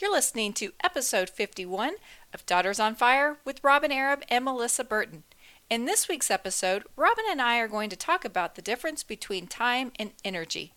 You're listening to episode 51 of Daughters on Fire with Robyn Arab and Melissa Burton. In this week's episode, Robyn and I are going to talk about the difference between time and energy.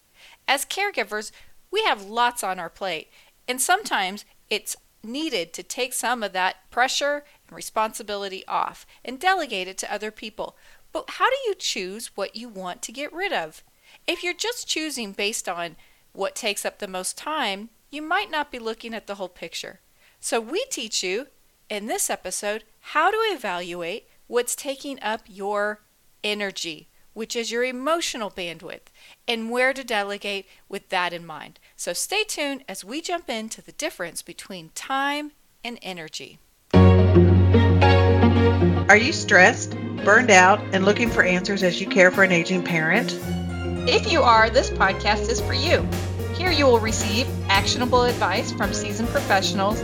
As caregivers, we have lots on our plate, and sometimes it's needed to take some of that pressure and responsibility off and delegate it to other people. But how do you choose what you want to get rid of? If you're just choosing based on what takes up the most time, you might not be looking at the whole picture. So, we teach you in this episode how to evaluate what's taking up your energy, which is your emotional bandwidth, and where to delegate with that in mind. So, stay tuned as we jump into the difference between time and energy. Are you stressed, burned out, and looking for answers as you care for an aging parent? If you are, this podcast is for you. Here you will receive actionable advice from seasoned professionals,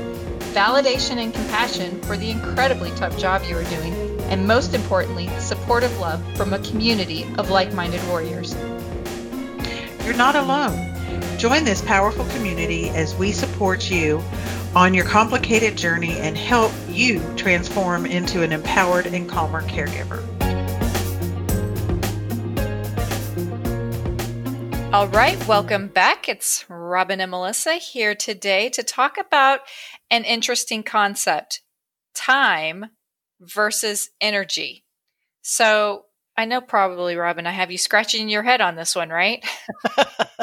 validation and compassion for the incredibly tough job you are doing, and most importantly, supportive love from a community of like minded warriors. You're not alone. Join this powerful community as we support you on your complicated journey and help you transform into an empowered and calmer caregiver. All right, welcome back. It's Robyn and Melissa here today to talk about an interesting concept time versus energy. So, I know probably, Robyn, I have you scratching your head on this one, right?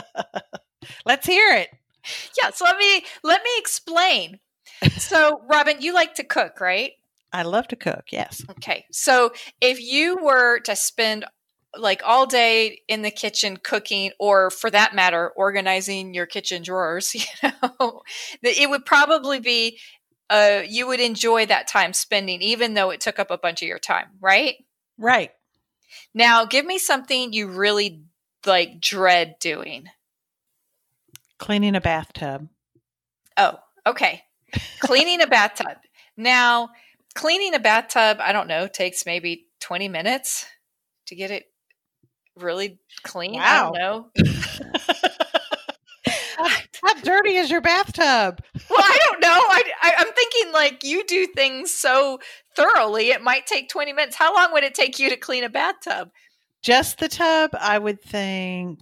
Let's hear it. Yeah, so let me let me explain. So, Robyn, you like to cook, right? I love to cook, yes. Okay. So, if you were to spend like all day in the kitchen cooking or for that matter organizing your kitchen drawers you know? It would probably be uh you would enjoy that time spending even though it took up a bunch of your time right? Right. Now give me something you really like dread doing. Cleaning a bathtub. Oh okay. Cleaning a bathtub. Now cleaning a bathtub i don't know takes maybe 20 minutes to get it really clean. Wow. I don't know. how, dirty is your bathtub? well, I don't know. I, I, I'm thinking like you do things so thoroughly, it might take 20 minutes. How long would it take you to clean a bathtub? Just the tub, I would think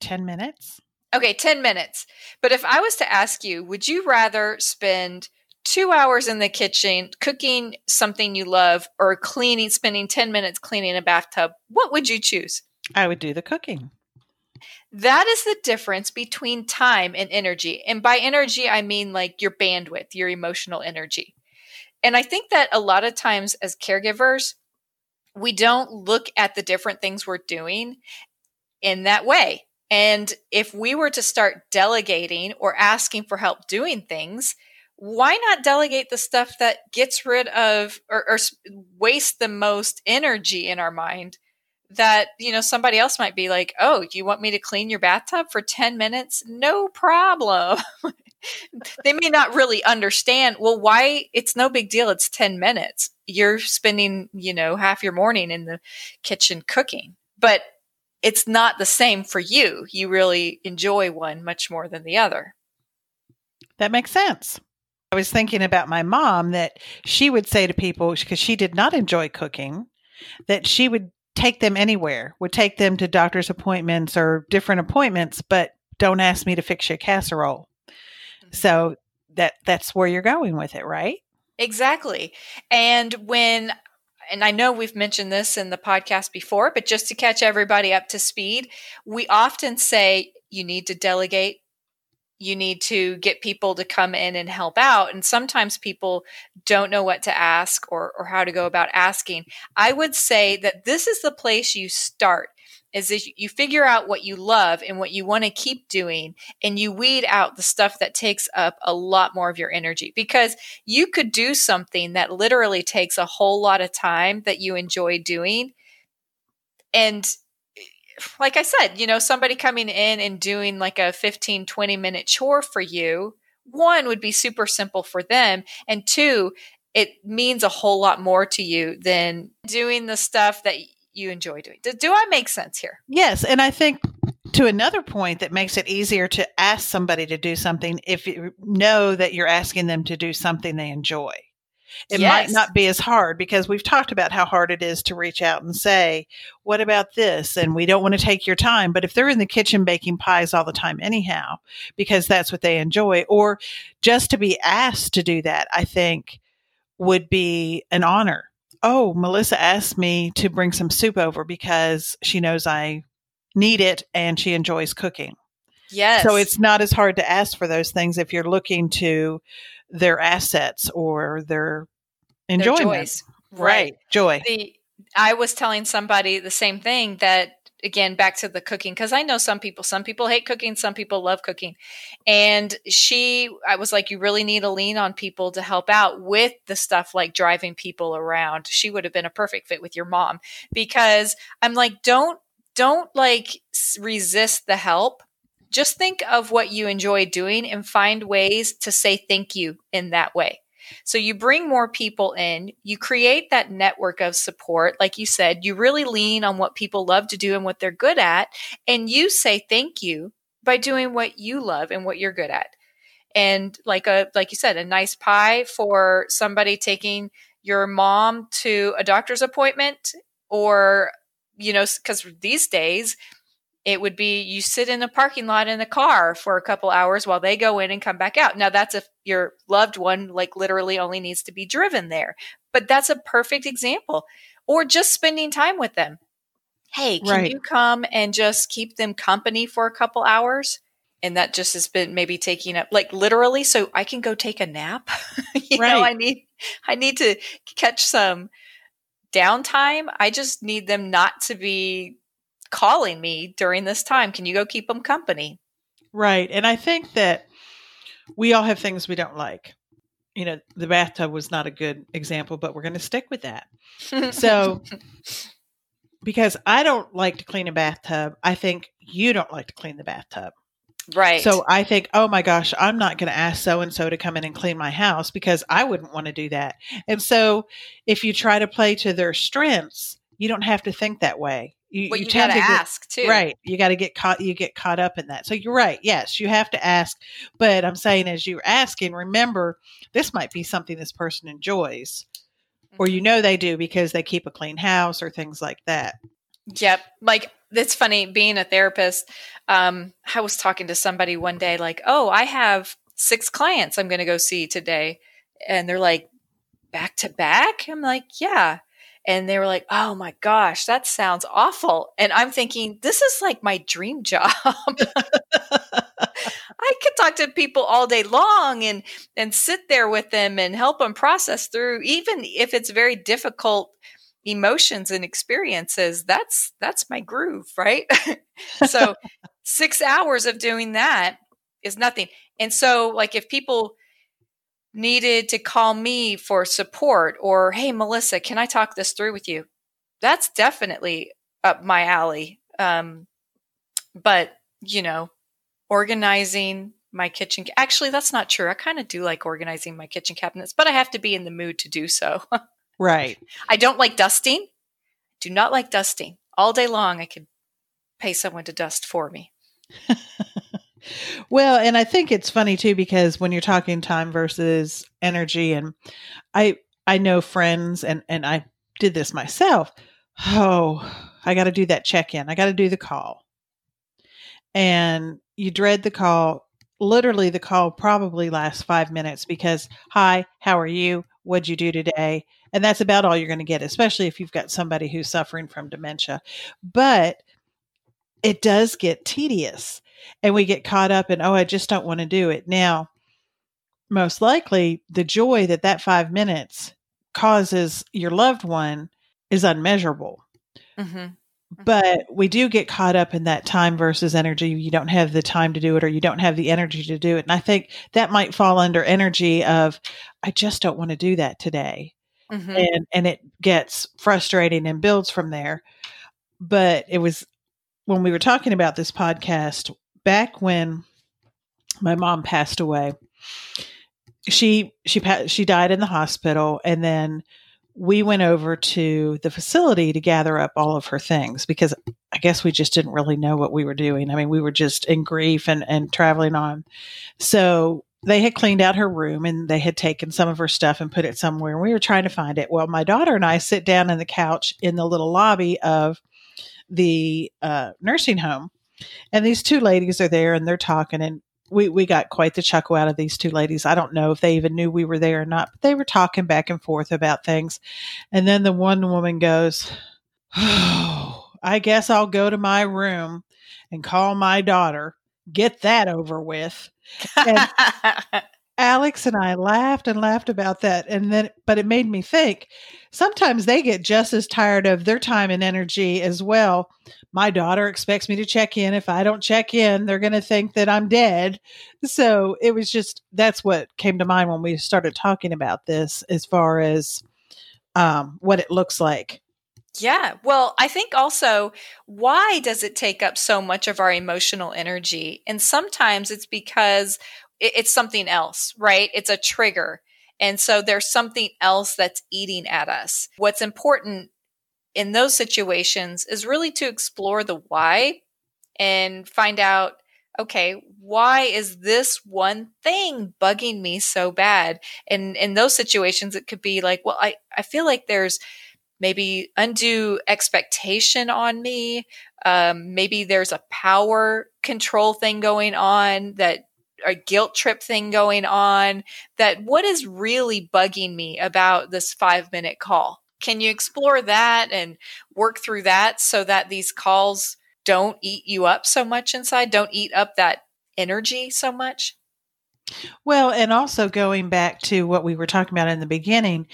10 minutes. Okay, 10 minutes. But if I was to ask you, would you rather spend two hours in the kitchen cooking something you love or cleaning, spending 10 minutes cleaning a bathtub? What would you choose? I would do the cooking. That is the difference between time and energy. And by energy, I mean like your bandwidth, your emotional energy. And I think that a lot of times as caregivers, we don't look at the different things we're doing in that way. And if we were to start delegating or asking for help doing things, why not delegate the stuff that gets rid of or, or waste the most energy in our mind that you know somebody else might be like oh you want me to clean your bathtub for 10 minutes? No problem. They may not really understand well why it's no big deal it's 10 minutes. You're spending you know half your morning in the kitchen cooking. But it's not the same for you. You really enjoy one much more than the other. That makes sense. I was thinking about my mom that she would say to people because she did not enjoy cooking that she would take them anywhere, would take them to doctor's appointments or different appointments, but don't ask me to fix your casserole. Mm-hmm. So that that's where you're going with it, right? Exactly. And when and I know we've mentioned this in the podcast before, but just to catch everybody up to speed, we often say you need to delegate you need to get people to come in and help out. And sometimes people don't know what to ask or, or how to go about asking. I would say that this is the place you start is that you figure out what you love and what you want to keep doing and you weed out the stuff that takes up a lot more of your energy because you could do something that literally takes a whole lot of time that you enjoy doing and like I said, you know, somebody coming in and doing like a 15, 20 minute chore for you, one would be super simple for them. And two, it means a whole lot more to you than doing the stuff that you enjoy doing. Do, do I make sense here? Yes. And I think to another point that makes it easier to ask somebody to do something if you know that you're asking them to do something they enjoy. It yes. might not be as hard because we've talked about how hard it is to reach out and say, What about this? And we don't want to take your time. But if they're in the kitchen baking pies all the time, anyhow, because that's what they enjoy, or just to be asked to do that, I think would be an honor. Oh, Melissa asked me to bring some soup over because she knows I need it and she enjoys cooking. Yes. So it's not as hard to ask for those things if you're looking to their assets or their enjoyment. Their joys. Right. right. Joy. The, I was telling somebody the same thing that again back to the cooking because I know some people some people hate cooking some people love cooking and she I was like you really need to lean on people to help out with the stuff like driving people around she would have been a perfect fit with your mom because I'm like don't don't like resist the help just think of what you enjoy doing and find ways to say thank you in that way. So you bring more people in, you create that network of support. Like you said, you really lean on what people love to do and what they're good at. And you say thank you by doing what you love and what you're good at. And like a, like you said, a nice pie for somebody taking your mom to a doctor's appointment or, you know, because these days it would be you sit in a parking lot in a car for a couple hours while they go in and come back out. Now that's if your loved one like literally only needs to be driven there. But that's a perfect example. Or just spending time with them. Hey, can right. you come and just keep them company for a couple hours? And that just has been maybe taking up like literally so I can go take a nap. you right. know, I need I need to catch some downtime. I just need them not to be calling me during this time. Can you go keep them company? Right. And I think that we all have things we don't like. You know, the bathtub was not a good example, but we're going to stick with that. So, because I don't like to clean a bathtub, I think you don't like to clean the bathtub. Right. So I think, oh my gosh, I'm not going to ask so and so to come in and clean my house because I wouldn't want to do that. And so if you try to play to their strengths, you don't have to think that way you, you, you got to ask too right you got to get caught you get caught up in that so you're right yes you have to ask but i'm saying as you're asking remember this might be something this person enjoys mm-hmm. or you mm-hmm. know they do because they keep a clean house or things like that yep like it's funny being a therapist um, i was talking to somebody one day like oh i have six clients i'm going to go see today and they're like back to back i'm like yeah and they were like, "Oh my gosh, that sounds awful." And I'm thinking, "This is like my dream job." I could talk to people all day long and and sit there with them and help them process through even if it's very difficult emotions and experiences. That's that's my groove, right? so 6 hours of doing that is nothing. And so like if people needed to call me for support or, hey, Melissa, can I talk this through with you? That's definitely up my alley. Um, but, you know, organizing my kitchen. Actually, that's not true. I kind of do like organizing my kitchen cabinets, but I have to be in the mood to do so. right. I don't like dusting. Do not like dusting. All day long, I could pay someone to dust for me. well, and I think it's funny too because when you're talking time versus energy, and I I know friends, and and I did this myself. Oh, I got to do that check in. I got to do the call, and you dread the call. Literally, the call probably lasts five minutes because, hi, how are you? What'd you do today? And that's about all you're going to get, especially if you've got somebody who's suffering from dementia. But it does get tedious and we get caught up in, oh, I just don't want to do it. Now, most likely, the joy that that five minutes causes your loved one is unmeasurable. Mm-hmm. mm-hmm. But we do get caught up in that time versus energy. You don't have the time to do it, or you don't have the energy to do it. And I think that might fall under energy of, I just don't want to do that today. Mm-hmm. And, and it gets frustrating and builds from there. But it was when we were talking about this podcast, back when my mom passed away, she she she died in the hospital, and then we went over to the facility to gather up all of her things because I guess we just didn't really know what we were doing. I mean, we were just in grief and, and traveling on. So they had cleaned out her room and they had taken some of her stuff and put it somewhere. And we were trying to find it. Well, my daughter and I sit down on the couch in the little lobby of the uh, nursing home. And these two ladies are there and they're talking. And we, we got quite the chuckle out of these two ladies. I don't know if they even knew we were there or not, but they were talking back and forth about things. And then the one woman goes, Oh, I guess I'll go to my room and call my daughter, get that over with. And Alex and I laughed and laughed about that. And then, but it made me think sometimes they get just as tired of their time and energy as well. My daughter expects me to check in. If I don't check in, they're going to think that I'm dead. So it was just that's what came to mind when we started talking about this as far as um, what it looks like. Yeah. Well, I think also, why does it take up so much of our emotional energy? And sometimes it's because it's something else, right? It's a trigger. And so there's something else that's eating at us. What's important in those situations is really to explore the why and find out okay, why is this one thing bugging me so bad? And in those situations, it could be like, well, I, I feel like there's maybe undue expectation on me. Um, maybe there's a power control thing going on that a guilt trip thing going on that what is really bugging me about this five minute call? Can you explore that and work through that so that these calls don't eat you up so much inside don't eat up that energy so much? Well and also going back to what we were talking about in the beginning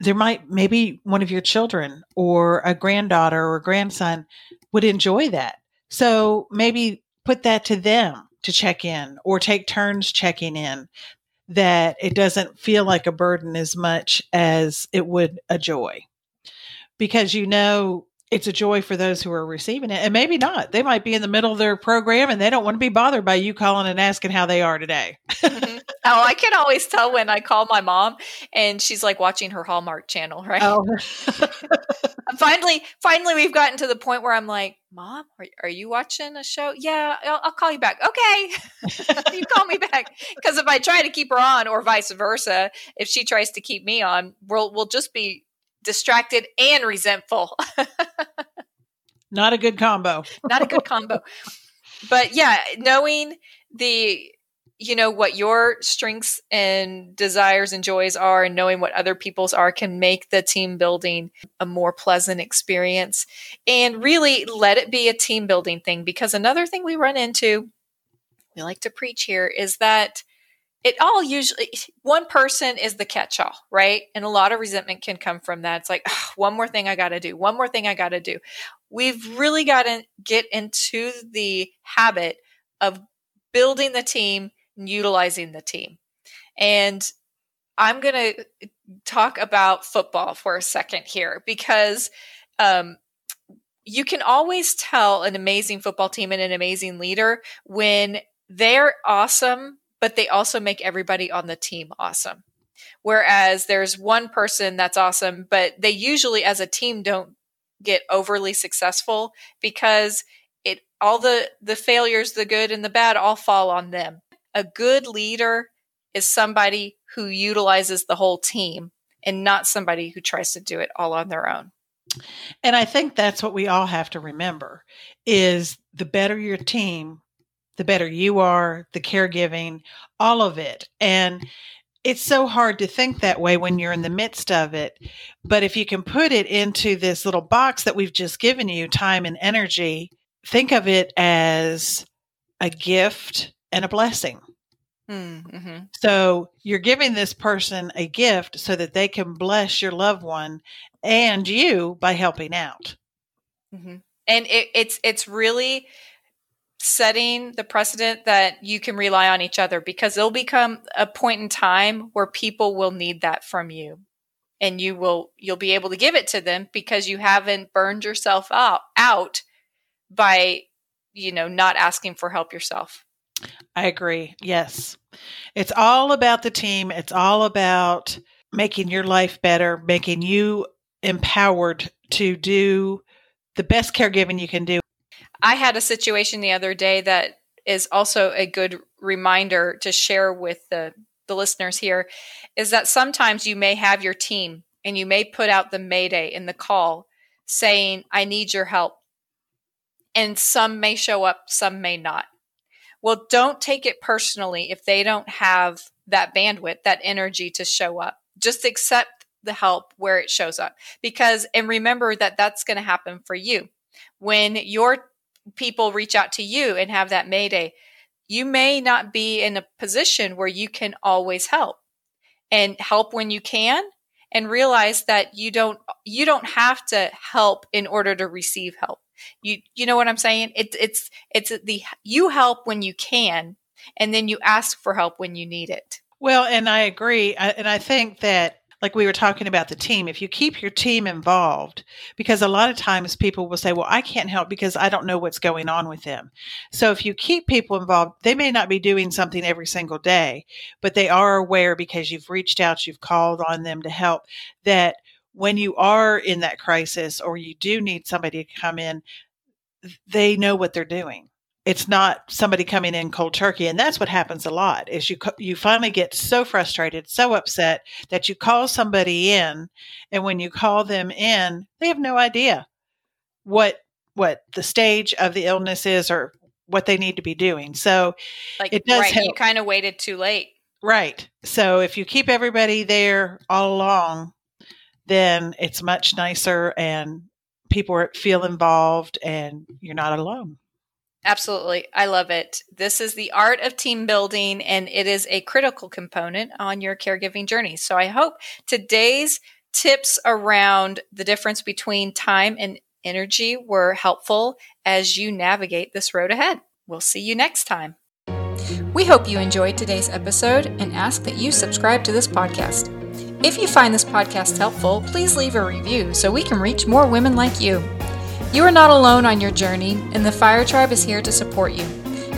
there might maybe one of your children or a granddaughter or grandson would enjoy that. So maybe put that to them to check in or take turns checking in that it doesn't feel like a burden as much as it would a joy. Because you know it's a joy for those who are receiving it and maybe not. They might be in the middle of their program and they don't want to be bothered by you calling and asking how they are today. Mm-hmm. oh i can always tell when i call my mom and she's like watching her hallmark channel right? Oh. finally finally we've gotten to the point where i'm like mom are, are you watching a show? Yeah I'll, I'll call you back. Okay. You call me back. Because if i try to keep her on or vice versa if she tries to keep me on we'll we'll just be distracted and resentful. Not a good combo. Not a good combo. But yeah, knowing the you know what your strengths and desires and joys are and knowing what other people's are can make the team building a more pleasant experience and really let it be a team building thing because another thing we run into we like to preach here is that it all usually one person is the catch all, right? And a lot of resentment can come from that. It's like, one more thing I got to do, one more thing I got to do. We've really got to get into the habit of building the team and utilizing the team. And I'm going to talk about football for a second here because um, you can always tell an amazing football team and an amazing leader when they're awesome but they also make everybody on the team awesome. Whereas there's one person that's awesome, but they usually as a team don't get overly successful because it all the the failures, the good and the bad all fall on them. A good leader is somebody who utilizes the whole team and not somebody who tries to do it all on their own. And I think that's what we all have to remember is the better your team, the better you are, the caregiving, all of it. And it's so hard to think that way when you're in the midst of it. But if you can put it into this little box that we've just given you, time and energy, think of it as a gift and a blessing. Hmm, mm-hmm. So you're giving this person a gift so that they can bless your loved one and you by helping out. Mm-hmm. And it, it's it's really setting the precedent that you can rely on each other because it'll become a point in time where people will need that from you and you will you'll be able to give it to them because you haven't burned yourself out out by you know not asking for help yourself. I agree. Yes. It's all about the team. It's all about making your life better, making you empowered to do the best caregiving you can do. I had a situation the other day that is also a good reminder to share with the, the listeners here is that sometimes you may have your team and you may put out the mayday in the call saying, I need your help. And some may show up, some may not. Well, don't take it personally if they don't have that bandwidth, that energy to show up. Just accept the help where it shows up because, and remember that that's going to happen for you. When your people reach out to you and have that mayday, you may not be in a position where you can always help and help when you can and realize that you don't you don't have to help in order to receive help. You you know what i'm saying? It's it's it's the you help when you can and then you ask for help when you need it. Well and i agree. I, and i think that like we were talking about the team, if you keep your team involved, because a lot of times people will say, well, I can't help because I don't know what's going on with them. So if you keep people involved, they may not be doing something every single day, but they are aware because you've reached out, you've called on them to help that when you are in that crisis or you do need somebody to come in, they know what they're doing it's not somebody coming in cold turkey and that's what happens a lot is you you finally get so frustrated so upset that you call somebody in and when you call them in they have no idea what what the stage of the illness is or what they need to be doing. So like it does right, help. you kind of waited too late. Right. So if you keep everybody there all along then it's much nicer and people feel involved and you're not alone Absolutely. I love it. This is the art of team building, and it is a critical component on your caregiving journey. So I hope today's tips around the difference between time and energy were helpful as you navigate this road ahead. We'll see you next time. We hope you enjoyed today's episode and ask that you subscribe to this podcast. If you find this podcast helpful, please leave a review so we can reach more women like you. You are not alone on your journey, and the Fire Tribe is here to support you.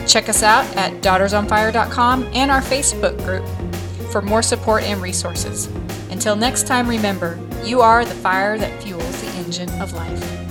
Check us out at daughtersonfire.com and our Facebook group for more support and resources. Until next time, remember, you are the fire that fuels the engine of life.